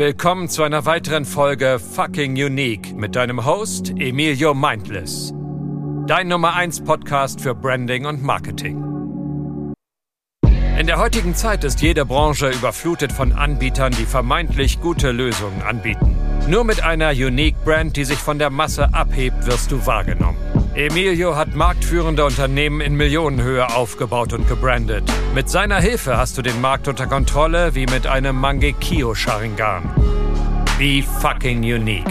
Willkommen zu einer weiteren Folge Fucking Unique mit deinem Host Emilio Mindless. Dein Nummer 1 Podcast für Branding und Marketing. In der heutigen Zeit ist jede Branche überflutet von Anbietern, die vermeintlich gute Lösungen anbieten. Nur mit einer Unique Brand, die sich von der Masse abhebt, wirst du wahrgenommen. Emilio hat marktführende Unternehmen in Millionenhöhe aufgebaut und gebrandet. Mit seiner Hilfe hast du den Markt unter Kontrolle wie mit einem Mangekyo Sharingan. Be fucking unique.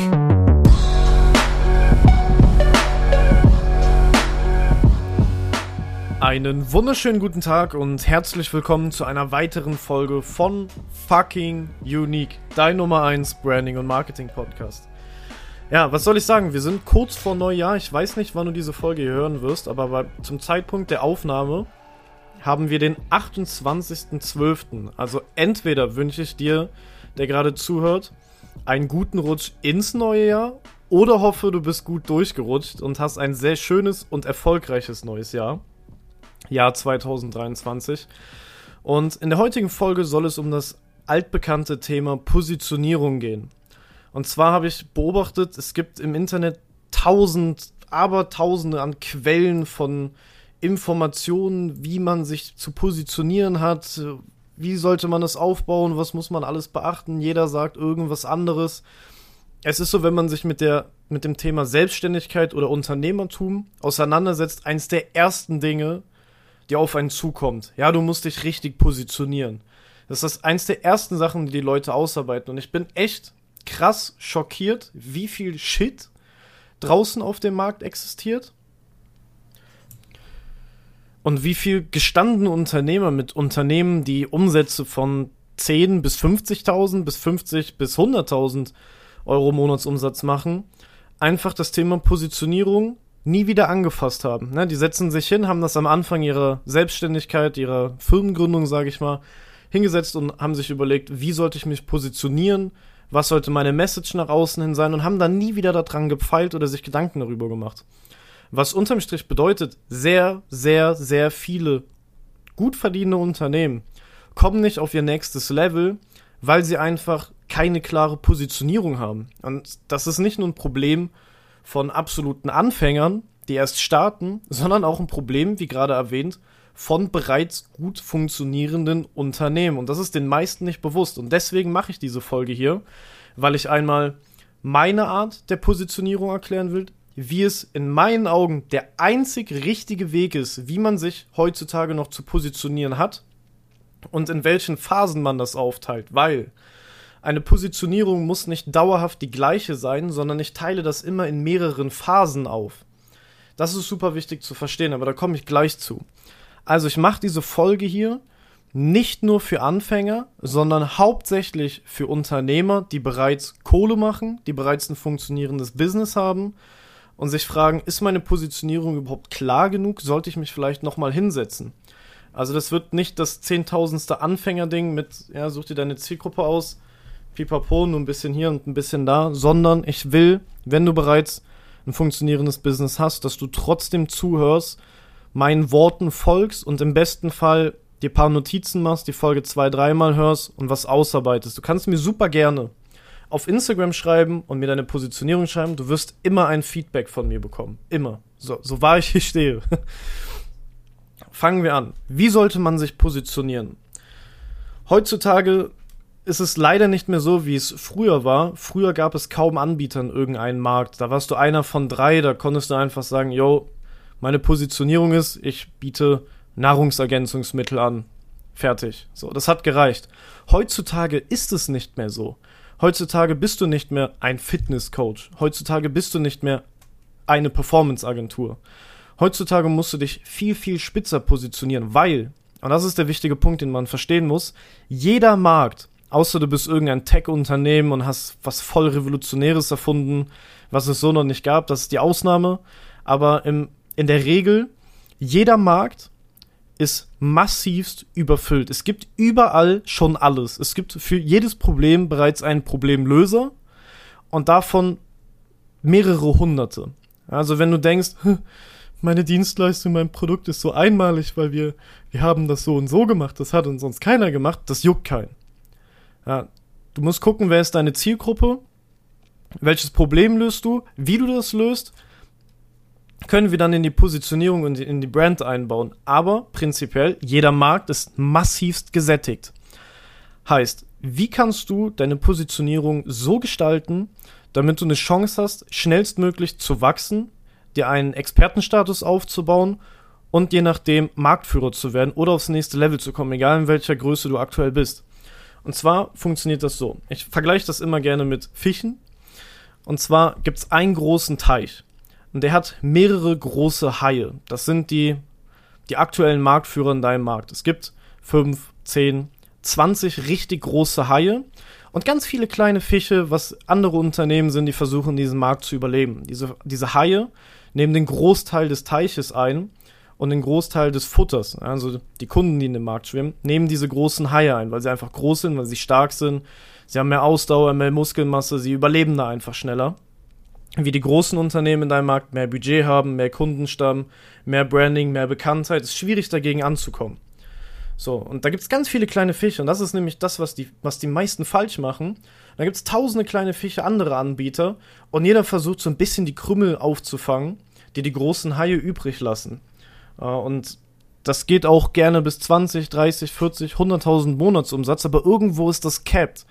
Einen wunderschönen guten Tag und herzlich willkommen zu einer weiteren Folge von Fucking Unique, dein Nummer 1 Branding und Marketing Podcast. Ja, was soll ich sagen? Wir sind kurz vor Neujahr. Ich weiß nicht, wann du diese Folge hier hören wirst, aber bei, zum Zeitpunkt der Aufnahme haben wir den 28.12. Also entweder wünsche ich dir, der gerade zuhört, einen guten Rutsch ins neue Jahr oder hoffe, du bist gut durchgerutscht und hast ein sehr schönes und erfolgreiches neues Jahr. Jahr 2023. Und in der heutigen Folge soll es um das altbekannte Thema Positionierung gehen. Und zwar habe ich beobachtet, es gibt im Internet tausend, aber tausende an Quellen von Informationen, wie man sich zu positionieren hat, wie sollte man das aufbauen, was muss man alles beachten. Jeder sagt irgendwas anderes. Es ist so, wenn man sich mit, der, mit dem Thema Selbstständigkeit oder Unternehmertum auseinandersetzt, eins der ersten Dinge, die auf einen zukommt. Ja, du musst dich richtig positionieren. Das ist eins der ersten Sachen, die die Leute ausarbeiten. Und ich bin echt krass schockiert, wie viel Shit draußen auf dem Markt existiert. Und wie viel gestandene Unternehmer mit Unternehmen, die Umsätze von 10 bis 50.000 bis 50 bis 100.000 Euro Monatsumsatz machen, einfach das Thema Positionierung nie wieder angefasst haben. Ne? Die setzen sich hin, haben das am Anfang ihrer Selbstständigkeit, ihrer Firmengründung, sage ich mal, hingesetzt und haben sich überlegt, wie sollte ich mich positionieren, was sollte meine Message nach außen hin sein und haben dann nie wieder daran gepfeilt oder sich Gedanken darüber gemacht. Was unterm Strich bedeutet, sehr, sehr, sehr viele gut verdienende Unternehmen kommen nicht auf ihr nächstes Level, weil sie einfach keine klare Positionierung haben. Und das ist nicht nur ein Problem von absoluten Anfängern, die erst starten, sondern auch ein Problem, wie gerade erwähnt, von bereits gut funktionierenden Unternehmen. Und das ist den meisten nicht bewusst. Und deswegen mache ich diese Folge hier, weil ich einmal meine Art der Positionierung erklären will, wie es in meinen Augen der einzig richtige Weg ist, wie man sich heutzutage noch zu positionieren hat und in welchen Phasen man das aufteilt, weil eine Positionierung muss nicht dauerhaft die gleiche sein, sondern ich teile das immer in mehreren Phasen auf. Das ist super wichtig zu verstehen, aber da komme ich gleich zu. Also ich mache diese Folge hier nicht nur für Anfänger, sondern hauptsächlich für Unternehmer, die bereits Kohle machen, die bereits ein funktionierendes Business haben und sich fragen, ist meine Positionierung überhaupt klar genug? Sollte ich mich vielleicht nochmal hinsetzen? Also das wird nicht das zehntausendste Anfängerding mit, ja, such dir deine Zielgruppe aus, pipapo, nur ein bisschen hier und ein bisschen da, sondern ich will, wenn du bereits ein funktionierendes Business hast, dass du trotzdem zuhörst, meinen Worten folgst und im besten Fall dir paar Notizen machst, die Folge zwei, dreimal hörst und was ausarbeitest. Du kannst mir super gerne auf Instagram schreiben und mir deine Positionierung schreiben. Du wirst immer ein Feedback von mir bekommen. Immer. So, so wahr ich hier stehe. Fangen wir an. Wie sollte man sich positionieren? Heutzutage ist es leider nicht mehr so, wie es früher war. Früher gab es kaum Anbieter in irgendeinem Markt. Da warst du einer von drei, da konntest du einfach sagen, yo, meine Positionierung ist, ich biete Nahrungsergänzungsmittel an. Fertig. So, das hat gereicht. Heutzutage ist es nicht mehr so. Heutzutage bist du nicht mehr ein Fitnesscoach. Heutzutage bist du nicht mehr eine Performance-Agentur. Heutzutage musst du dich viel, viel spitzer positionieren, weil, und das ist der wichtige Punkt, den man verstehen muss, jeder Markt, außer du bist irgendein Tech-Unternehmen und hast was voll Revolutionäres erfunden, was es so noch nicht gab, das ist die Ausnahme, aber im in der Regel, jeder Markt ist massivst überfüllt. Es gibt überall schon alles. Es gibt für jedes Problem bereits einen Problemlöser und davon mehrere hunderte. Also wenn du denkst, meine Dienstleistung, mein Produkt ist so einmalig, weil wir, wir haben das so und so gemacht, das hat uns sonst keiner gemacht, das juckt keinen. Ja, Du musst gucken, wer ist deine Zielgruppe, welches Problem löst du, wie du das löst, können wir dann in die Positionierung und in die Brand einbauen. Aber prinzipiell, jeder Markt ist massivst gesättigt. Heißt, wie kannst du deine Positionierung so gestalten, damit du eine Chance hast, schnellstmöglich zu wachsen, dir einen Expertenstatus aufzubauen und je nachdem Marktführer zu werden oder aufs nächste Level zu kommen, egal in welcher Größe du aktuell bist. Und zwar funktioniert das so. Ich vergleiche das immer gerne mit Fischen. Und zwar gibt es einen großen Teich. Und der hat mehrere große Haie. Das sind die, die aktuellen Marktführer in deinem Markt. Es gibt fünf, zehn, 20 richtig große Haie und ganz viele kleine Fische, was andere Unternehmen sind, die versuchen, diesen Markt zu überleben. Diese, diese Haie nehmen den Großteil des Teiches ein und den Großteil des Futters. Also die Kunden, die in dem Markt schwimmen, nehmen diese großen Haie ein, weil sie einfach groß sind, weil sie stark sind. Sie haben mehr Ausdauer, mehr Muskelmasse, sie überleben da einfach schneller. Wie die großen Unternehmen in deinem Markt mehr Budget haben, mehr Kundenstamm, mehr Branding, mehr Bekanntheit, ist schwierig dagegen anzukommen. So, und da gibt es ganz viele kleine Fische und das ist nämlich das, was die, was die meisten falsch machen. Da gibt es tausende kleine Fische, andere Anbieter und jeder versucht so ein bisschen die Krümmel aufzufangen, die die großen Haie übrig lassen. Äh, und das geht auch gerne bis 20, 30, 40, 100.000 Monatsumsatz, aber irgendwo ist das capped.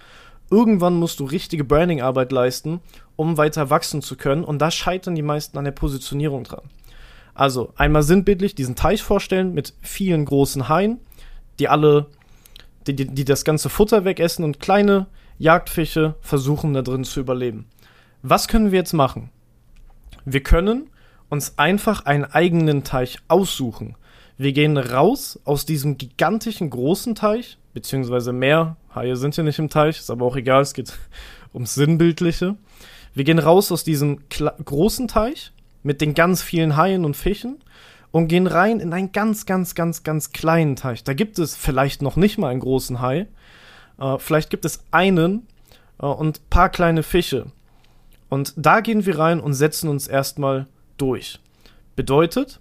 Irgendwann musst du richtige Branding-Arbeit leisten, um weiter wachsen zu können und da scheitern die meisten an der Positionierung dran. Also einmal sinnbildlich diesen Teich vorstellen mit vielen großen Haien die alle, die, die, die das ganze Futter wegessen und kleine Jagdfische versuchen da drin zu überleben. Was können wir jetzt machen? Wir können uns einfach einen eigenen Teich aussuchen. Wir gehen raus aus diesem gigantischen großen Teich, beziehungsweise Meer. Haie sind ja nicht im Teich, ist aber auch egal, es geht ums Sinnbildliche. Wir gehen raus aus diesem großen Teich mit den ganz vielen Haien und Fischen und gehen rein in einen ganz, ganz, ganz, ganz kleinen Teich. Da gibt es vielleicht noch nicht mal einen großen Hai. Äh, vielleicht gibt es einen äh, und paar kleine Fische. Und da gehen wir rein und setzen uns erstmal durch. Bedeutet,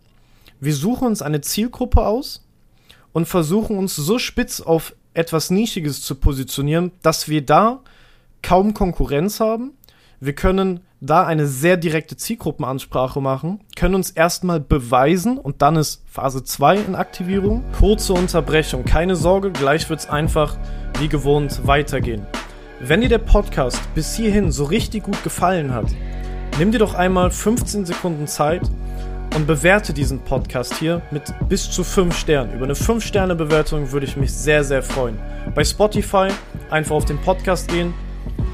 wir suchen uns eine Zielgruppe aus und versuchen uns so spitz auf etwas Nischiges zu positionieren, dass wir da kaum Konkurrenz haben. Wir können da eine sehr direkte Zielgruppenansprache machen, können uns erstmal beweisen und dann ist Phase 2 in Aktivierung. Kurze Unterbrechung, keine Sorge, gleich wird es einfach wie gewohnt weitergehen. Wenn dir der Podcast bis hierhin so richtig gut gefallen hat, nimm dir doch einmal 15 Sekunden Zeit und bewerte diesen Podcast hier mit bis zu 5 Sternen. Über eine 5-Sterne-Bewertung würde ich mich sehr, sehr freuen. Bei Spotify einfach auf den Podcast gehen,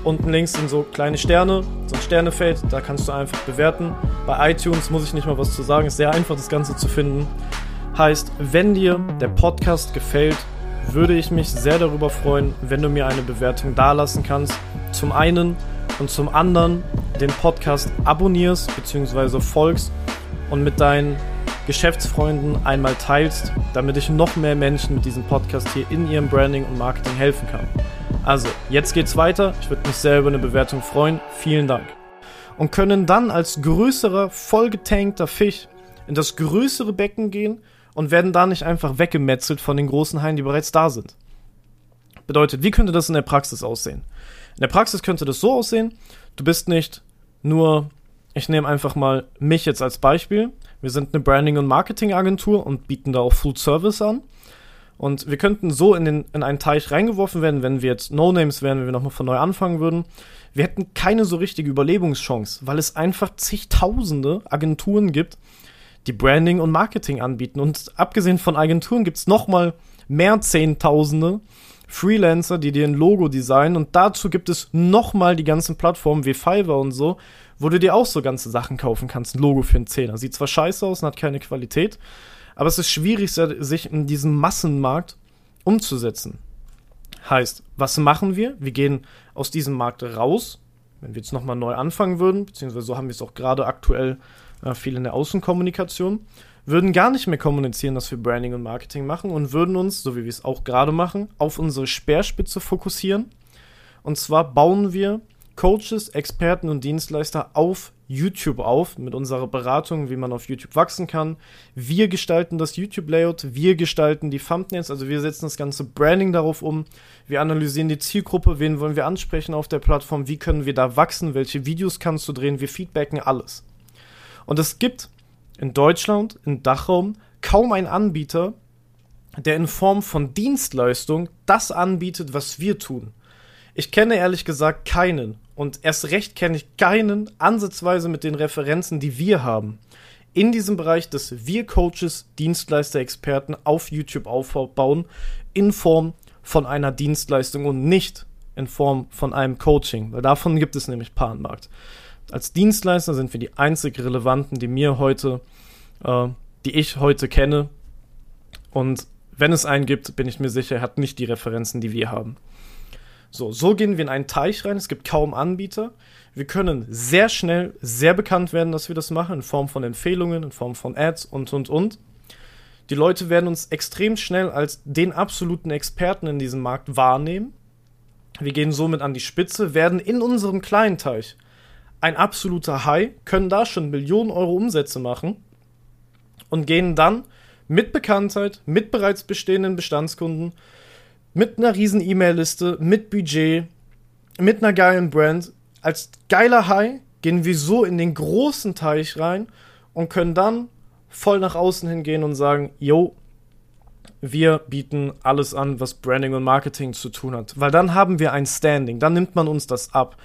Unten links sind so kleine Sterne, so ein Sternefeld, da kannst du einfach bewerten. Bei iTunes muss ich nicht mal was zu sagen, ist sehr einfach das Ganze zu finden. Heißt, wenn dir der Podcast gefällt, würde ich mich sehr darüber freuen, wenn du mir eine Bewertung dalassen kannst. Zum einen und zum anderen den Podcast abonnierst bzw. folgst und mit deinen Geschäftsfreunden einmal teilst, damit ich noch mehr Menschen mit diesem Podcast hier in ihrem Branding und Marketing helfen kann. Also, jetzt geht's weiter. Ich würde mich sehr über eine Bewertung freuen. Vielen Dank. Und können dann als größerer, vollgetankter Fisch in das größere Becken gehen und werden da nicht einfach weggemetzelt von den großen Haien, die bereits da sind. Bedeutet, wie könnte das in der Praxis aussehen? In der Praxis könnte das so aussehen, du bist nicht nur, ich nehme einfach mal mich jetzt als Beispiel. Wir sind eine Branding- und Marketing-Agentur und bieten da auch Full Service an. Und wir könnten so in, den, in einen Teich reingeworfen werden, wenn wir jetzt No-Names wären, wenn wir nochmal von neu anfangen würden. Wir hätten keine so richtige Überlebungschance, weil es einfach zigtausende Agenturen gibt, die Branding und Marketing anbieten. Und abgesehen von Agenturen gibt es nochmal mehr Zehntausende Freelancer, die dir ein Logo designen. Und dazu gibt es nochmal die ganzen Plattformen wie Fiverr und so, wo du dir auch so ganze Sachen kaufen kannst. Ein Logo für einen Zehner. Sieht zwar scheiße aus und hat keine Qualität, aber es ist schwierig, sich in diesem Massenmarkt umzusetzen. Heißt, was machen wir? Wir gehen aus diesem Markt raus, wenn wir jetzt nochmal neu anfangen würden, beziehungsweise so haben wir es auch gerade aktuell äh, viel in der Außenkommunikation, würden gar nicht mehr kommunizieren, dass wir Branding und Marketing machen und würden uns, so wie wir es auch gerade machen, auf unsere Speerspitze fokussieren. Und zwar bauen wir Coaches, Experten und Dienstleister auf YouTube auf mit unserer Beratung, wie man auf YouTube wachsen kann. Wir gestalten das YouTube-Layout, wir gestalten die Thumbnails, also wir setzen das ganze Branding darauf um. Wir analysieren die Zielgruppe, wen wollen wir ansprechen auf der Plattform, wie können wir da wachsen, welche Videos kannst du drehen, wir feedbacken alles. Und es gibt in Deutschland, im Dachraum, kaum einen Anbieter, der in Form von Dienstleistung das anbietet, was wir tun. Ich kenne ehrlich gesagt keinen und erst recht kenne ich keinen ansatzweise mit den Referenzen, die wir haben, in diesem Bereich, dass wir Coaches, Dienstleister, Experten auf YouTube aufbauen, in Form von einer Dienstleistung und nicht in Form von einem Coaching, weil davon gibt es nämlich paar. Als Dienstleister sind wir die einzig relevanten, die mir heute, äh, die ich heute kenne. Und wenn es einen gibt, bin ich mir sicher, er hat nicht die Referenzen, die wir haben. So, so gehen wir in einen Teich rein. Es gibt kaum Anbieter. Wir können sehr schnell sehr bekannt werden, dass wir das machen, in Form von Empfehlungen, in Form von Ads und, und, und. Die Leute werden uns extrem schnell als den absoluten Experten in diesem Markt wahrnehmen. Wir gehen somit an die Spitze, werden in unserem kleinen Teich ein absoluter High, können da schon Millionen Euro Umsätze machen und gehen dann mit Bekanntheit, mit bereits bestehenden Bestandskunden mit einer riesen E-Mail-Liste, mit Budget, mit einer geilen Brand. Als geiler High gehen wir so in den großen Teich rein und können dann voll nach außen hingehen und sagen, yo, wir bieten alles an, was Branding und Marketing zu tun hat. Weil dann haben wir ein Standing, dann nimmt man uns das ab.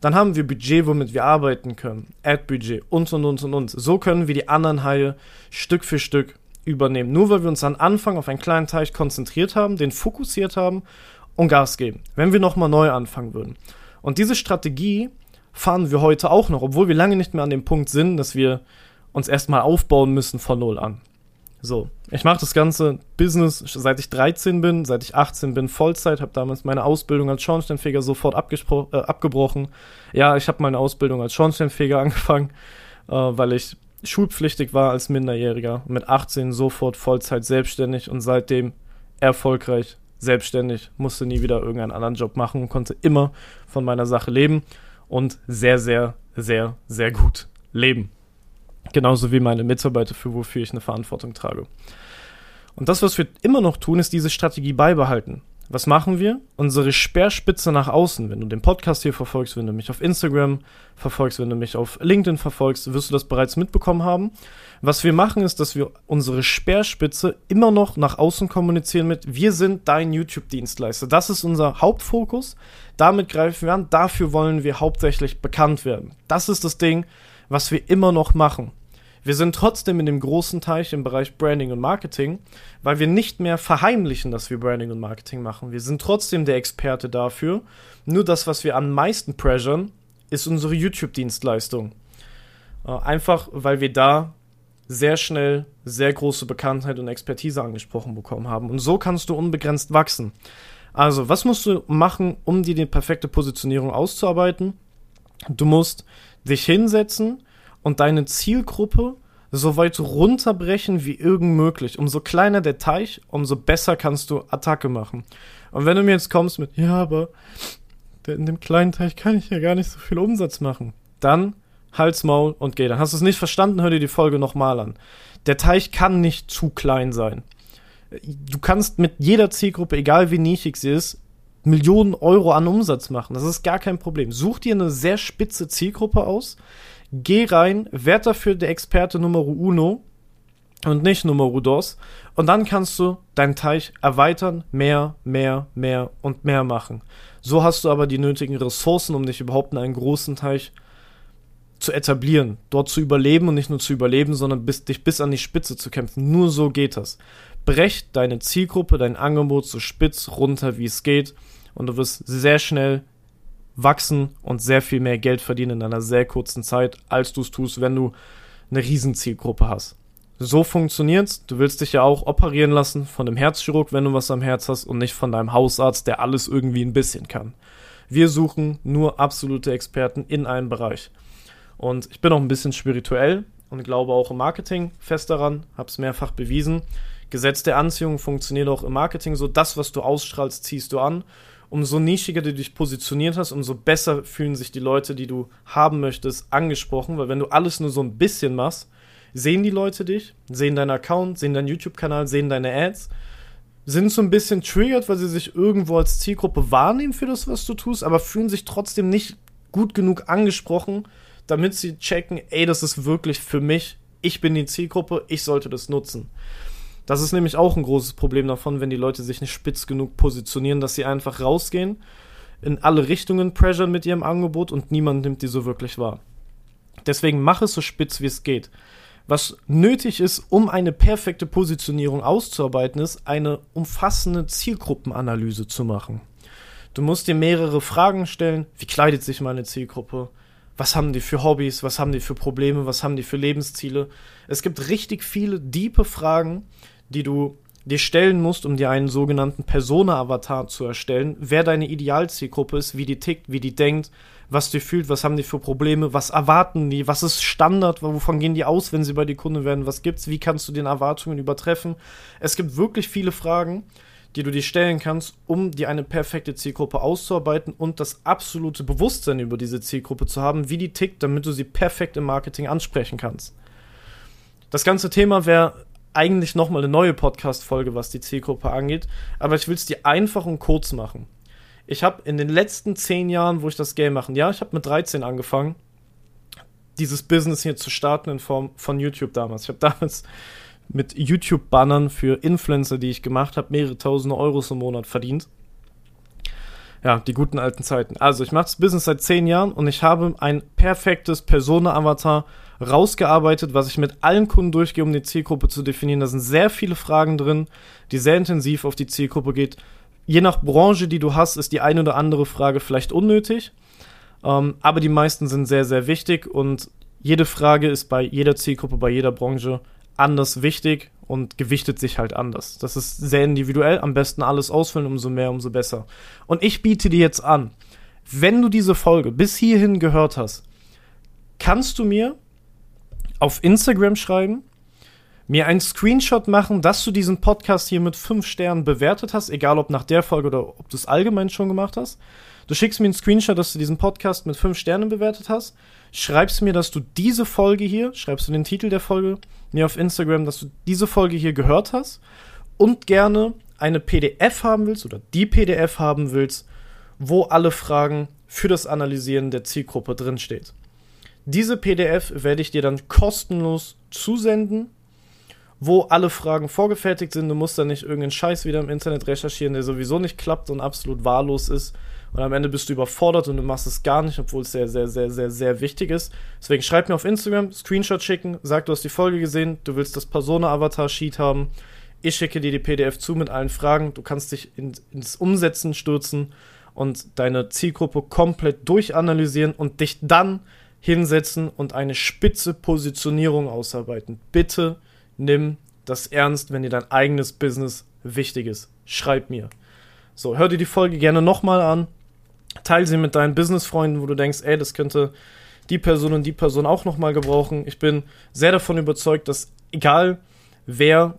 Dann haben wir Budget, womit wir arbeiten können. Ad-Budget und und und und und. So können wir die anderen Haie Stück für Stück übernehmen. Nur weil wir uns am Anfang auf einen kleinen Teich konzentriert haben, den fokussiert haben und Gas geben. Wenn wir nochmal neu anfangen würden. Und diese Strategie fahren wir heute auch noch, obwohl wir lange nicht mehr an dem Punkt sind, dass wir uns erstmal aufbauen müssen von Null an. So, ich mache das ganze Business seit ich 13 bin, seit ich 18 bin, Vollzeit, habe damals meine Ausbildung als Schornsteinfeger sofort äh, abgebrochen. Ja, ich habe meine Ausbildung als Schornsteinfeger angefangen, äh, weil ich schulpflichtig war als Minderjähriger, mit 18 sofort Vollzeit selbstständig und seitdem erfolgreich selbstständig, musste nie wieder irgendeinen anderen Job machen und konnte immer von meiner Sache leben und sehr, sehr, sehr, sehr gut leben. Genauso wie meine Mitarbeiter, für wofür ich eine Verantwortung trage. Und das, was wir immer noch tun, ist diese Strategie beibehalten. Was machen wir? Unsere Speerspitze nach außen. Wenn du den Podcast hier verfolgst, wenn du mich auf Instagram verfolgst, wenn du mich auf LinkedIn verfolgst, wirst du das bereits mitbekommen haben. Was wir machen, ist, dass wir unsere Speerspitze immer noch nach außen kommunizieren mit, wir sind dein YouTube-Dienstleister. Das ist unser Hauptfokus. Damit greifen wir an. Dafür wollen wir hauptsächlich bekannt werden. Das ist das Ding, was wir immer noch machen. Wir sind trotzdem in dem großen Teich im Bereich Branding und Marketing, weil wir nicht mehr verheimlichen, dass wir Branding und Marketing machen. Wir sind trotzdem der Experte dafür. Nur das, was wir am meisten pressuren, ist unsere YouTube-Dienstleistung. Äh, einfach, weil wir da sehr schnell sehr große Bekanntheit und Expertise angesprochen bekommen haben. Und so kannst du unbegrenzt wachsen. Also, was musst du machen, um dir die perfekte Positionierung auszuarbeiten? Du musst dich hinsetzen und deine Zielgruppe so weit runterbrechen wie irgend möglich. Umso kleiner der Teich, umso besser kannst du Attacke machen. Und wenn du mir jetzt kommst mit, ja, aber in dem kleinen Teich kann ich ja gar nicht so viel Umsatz machen, dann halt's Maul und geh. Dann hast du es nicht verstanden, hör dir die Folge nochmal an. Der Teich kann nicht zu klein sein. Du kannst mit jeder Zielgruppe, egal wie nischig sie ist, Millionen Euro an Umsatz machen. Das ist gar kein Problem. Such dir eine sehr spitze Zielgruppe aus, geh rein, werd dafür der Experte Nummer uno und nicht Nummer dos. Und dann kannst du deinen Teich erweitern, mehr, mehr, mehr und mehr machen. So hast du aber die nötigen Ressourcen, um dich überhaupt in einen großen Teich zu etablieren, dort zu überleben und nicht nur zu überleben, sondern bis, dich bis an die Spitze zu kämpfen. Nur so geht das. Brech deine Zielgruppe, dein Angebot so spitz runter, wie es geht, und du wirst sehr schnell wachsen und sehr viel mehr Geld verdienen in einer sehr kurzen Zeit, als du es tust, wenn du eine Riesenzielgruppe hast. So funktioniert's. Du willst dich ja auch operieren lassen von einem Herzchirurg, wenn du was am Herz hast und nicht von deinem Hausarzt, der alles irgendwie ein bisschen kann. Wir suchen nur absolute Experten in einem Bereich. Und ich bin auch ein bisschen spirituell und glaube auch im Marketing fest daran, habe es mehrfach bewiesen. Gesetz der Anziehung funktioniert auch im Marketing so. Das, was du ausstrahlst, ziehst du an. Umso nischiger du dich positioniert hast, umso besser fühlen sich die Leute, die du haben möchtest, angesprochen, weil wenn du alles nur so ein bisschen machst, sehen die Leute dich, sehen deinen Account, sehen deinen YouTube-Kanal, sehen deine Ads, sind so ein bisschen triggert, weil sie sich irgendwo als Zielgruppe wahrnehmen für das, was du tust, aber fühlen sich trotzdem nicht gut genug angesprochen, damit sie checken, ey, das ist wirklich für mich, ich bin die Zielgruppe, ich sollte das nutzen. Das ist nämlich auch ein großes Problem davon, wenn die Leute sich nicht spitz genug positionieren, dass sie einfach rausgehen, in alle Richtungen pressure mit ihrem Angebot und niemand nimmt die so wirklich wahr. Deswegen mach es so spitz wie es geht. Was nötig ist, um eine perfekte Positionierung auszuarbeiten, ist eine umfassende Zielgruppenanalyse zu machen. Du musst dir mehrere Fragen stellen. Wie kleidet sich meine Zielgruppe? Was haben die für Hobbys? Was haben die für Probleme? Was haben die für Lebensziele? Es gibt richtig viele diepe Fragen, die du dir stellen musst, um dir einen sogenannten Persona-Avatar zu erstellen, wer deine Idealzielgruppe ist, wie die tickt, wie die denkt, was die fühlt, was haben die für Probleme, was erwarten die, was ist Standard, wovon gehen die aus, wenn sie bei dir Kunde werden, was gibt's, wie kannst du den Erwartungen übertreffen. Es gibt wirklich viele Fragen, die du dir stellen kannst, um dir eine perfekte Zielgruppe auszuarbeiten und das absolute Bewusstsein über diese Zielgruppe zu haben, wie die tickt, damit du sie perfekt im Marketing ansprechen kannst. Das ganze Thema wäre eigentlich nochmal eine neue Podcast-Folge, was die Zielgruppe angeht, aber ich will es dir einfach und kurz machen. Ich habe in den letzten zehn Jahren, wo ich das Game mache, ja, ich habe mit 13 angefangen, dieses Business hier zu starten in Form von YouTube damals. Ich habe damals mit YouTube-Bannern für Influencer, die ich gemacht habe, mehrere tausende Euros im Monat verdient. Ja, die guten alten Zeiten. Also, ich mache das Business seit zehn Jahren und ich habe ein perfektes Persona-Avatar rausgearbeitet, was ich mit allen Kunden durchgehe, um die Zielgruppe zu definieren. Da sind sehr viele Fragen drin, die sehr intensiv auf die Zielgruppe geht. Je nach Branche, die du hast, ist die eine oder andere Frage vielleicht unnötig. Ähm, aber die meisten sind sehr, sehr wichtig und jede Frage ist bei jeder Zielgruppe, bei jeder Branche anders wichtig und gewichtet sich halt anders. Das ist sehr individuell. Am besten alles ausfüllen, umso mehr, umso besser. Und ich biete dir jetzt an, wenn du diese Folge bis hierhin gehört hast, kannst du mir auf Instagram schreiben, mir einen Screenshot machen, dass du diesen Podcast hier mit fünf Sternen bewertet hast, egal ob nach der Folge oder ob du es allgemein schon gemacht hast. Du schickst mir einen Screenshot, dass du diesen Podcast mit fünf Sternen bewertet hast. Schreibst mir, dass du diese Folge hier, schreibst du den Titel der Folge mir auf Instagram, dass du diese Folge hier gehört hast und gerne eine PDF haben willst oder die PDF haben willst, wo alle Fragen für das Analysieren der Zielgruppe drinsteht. Diese PDF werde ich dir dann kostenlos zusenden, wo alle Fragen vorgefertigt sind. Du musst dann nicht irgendeinen Scheiß wieder im Internet recherchieren, der sowieso nicht klappt und absolut wahllos ist. Und am Ende bist du überfordert und du machst es gar nicht, obwohl es sehr, sehr, sehr, sehr, sehr wichtig ist. Deswegen schreib mir auf Instagram, Screenshot schicken, sag, du hast die Folge gesehen, du willst das Persona-Avatar-Sheet haben. Ich schicke dir die PDF zu mit allen Fragen. Du kannst dich in, ins Umsetzen stürzen und deine Zielgruppe komplett durchanalysieren und dich dann hinsetzen und eine spitze Positionierung ausarbeiten. Bitte nimm das ernst, wenn dir dein eigenes Business wichtig ist. Schreib mir. So, hör dir die Folge gerne nochmal an. Teil sie mit deinen Businessfreunden, wo du denkst, ey, das könnte die Person und die Person auch nochmal gebrauchen. Ich bin sehr davon überzeugt, dass egal wer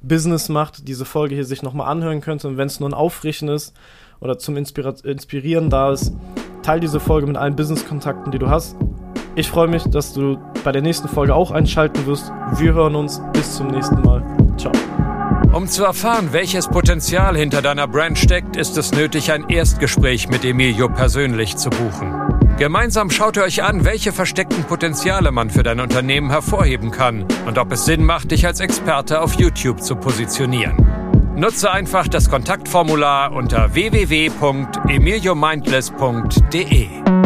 Business macht, diese Folge hier sich nochmal anhören könnte. Und wenn es nur ein Aufrichten ist oder zum Inspira Inspirieren da ist, teil diese Folge mit allen Business-Kontakten, die du hast. Ich freue mich, dass du bei der nächsten Folge auch einschalten wirst. Wir hören uns. Bis zum nächsten Mal. Ciao. Um zu erfahren, welches Potenzial hinter deiner Brand steckt, ist es nötig, ein Erstgespräch mit Emilio persönlich zu buchen. Gemeinsam schaut ihr euch an, welche versteckten Potenziale man für dein Unternehmen hervorheben kann und ob es Sinn macht, dich als Experte auf YouTube zu positionieren. Nutze einfach das Kontaktformular unter www.emiliomindless.de.